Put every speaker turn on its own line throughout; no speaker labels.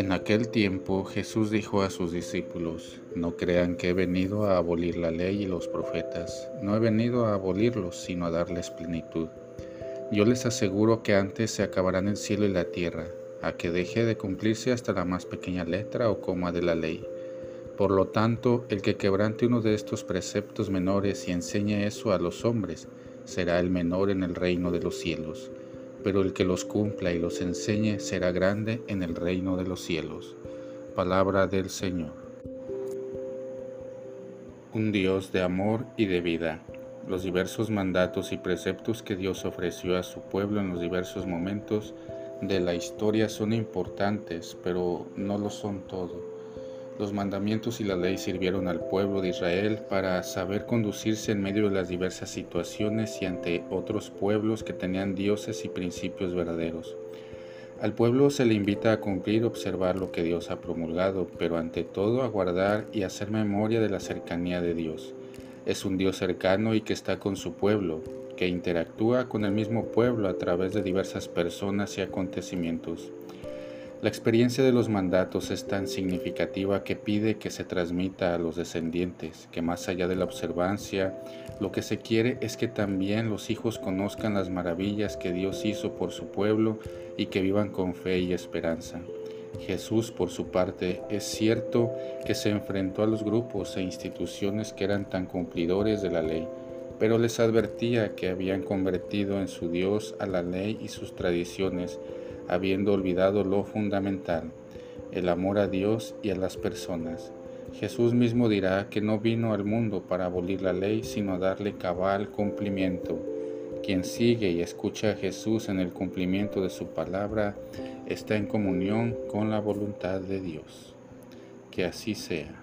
En aquel tiempo Jesús dijo a sus discípulos, no crean que he venido a abolir la ley y los profetas, no he venido a abolirlos, sino a darles plenitud. Yo les aseguro que antes se acabarán el cielo y la tierra, a que deje de cumplirse hasta la más pequeña letra o coma de la ley. Por lo tanto, el que quebrante uno de estos preceptos menores y enseñe eso a los hombres, será el menor en el reino de los cielos pero el que los cumpla y los enseñe será grande en el reino de los cielos. Palabra del Señor. Un Dios de amor y de vida. Los diversos mandatos y preceptos que Dios ofreció a su pueblo en los diversos momentos de la historia son importantes, pero no lo son todo. Los mandamientos y la ley sirvieron al pueblo de Israel para saber conducirse en medio de las diversas situaciones y ante otros pueblos que tenían dioses y principios verdaderos. Al pueblo se le invita a cumplir, observar lo que Dios ha promulgado, pero ante todo a guardar y hacer memoria de la cercanía de Dios. Es un Dios cercano y que está con su pueblo, que interactúa con el mismo pueblo a través de diversas personas y acontecimientos. La experiencia de los mandatos es tan significativa que pide que se transmita a los descendientes, que más allá de la observancia, lo que se quiere es que también los hijos conozcan las maravillas que Dios hizo por su pueblo y que vivan con fe y esperanza. Jesús, por su parte, es cierto que se enfrentó a los grupos e instituciones que eran tan cumplidores de la ley, pero les advertía que habían convertido en su Dios a la ley y sus tradiciones, habiendo olvidado lo fundamental, el amor a Dios y a las personas. Jesús mismo dirá que no vino al mundo para abolir la ley, sino a darle cabal cumplimiento. Quien sigue y escucha a Jesús en el cumplimiento de su palabra está en comunión con la voluntad de Dios. Que así sea.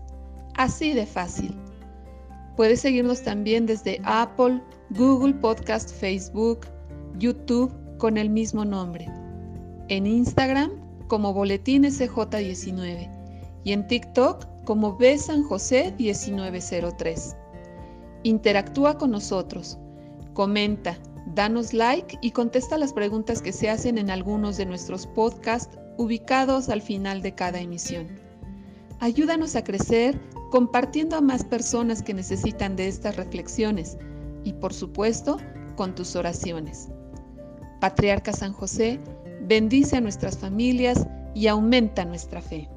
Así de fácil. Puedes seguirnos también desde Apple, Google Podcast, Facebook, YouTube con el mismo nombre. En Instagram como Boletín SJ19 y en TikTok como B San José 1903. Interactúa con nosotros, comenta, danos like y contesta las preguntas que se hacen en algunos de nuestros podcasts ubicados al final de cada emisión. Ayúdanos a crecer compartiendo a más personas que necesitan de estas reflexiones y por supuesto con tus oraciones. Patriarca San José, bendice a nuestras familias y aumenta nuestra fe.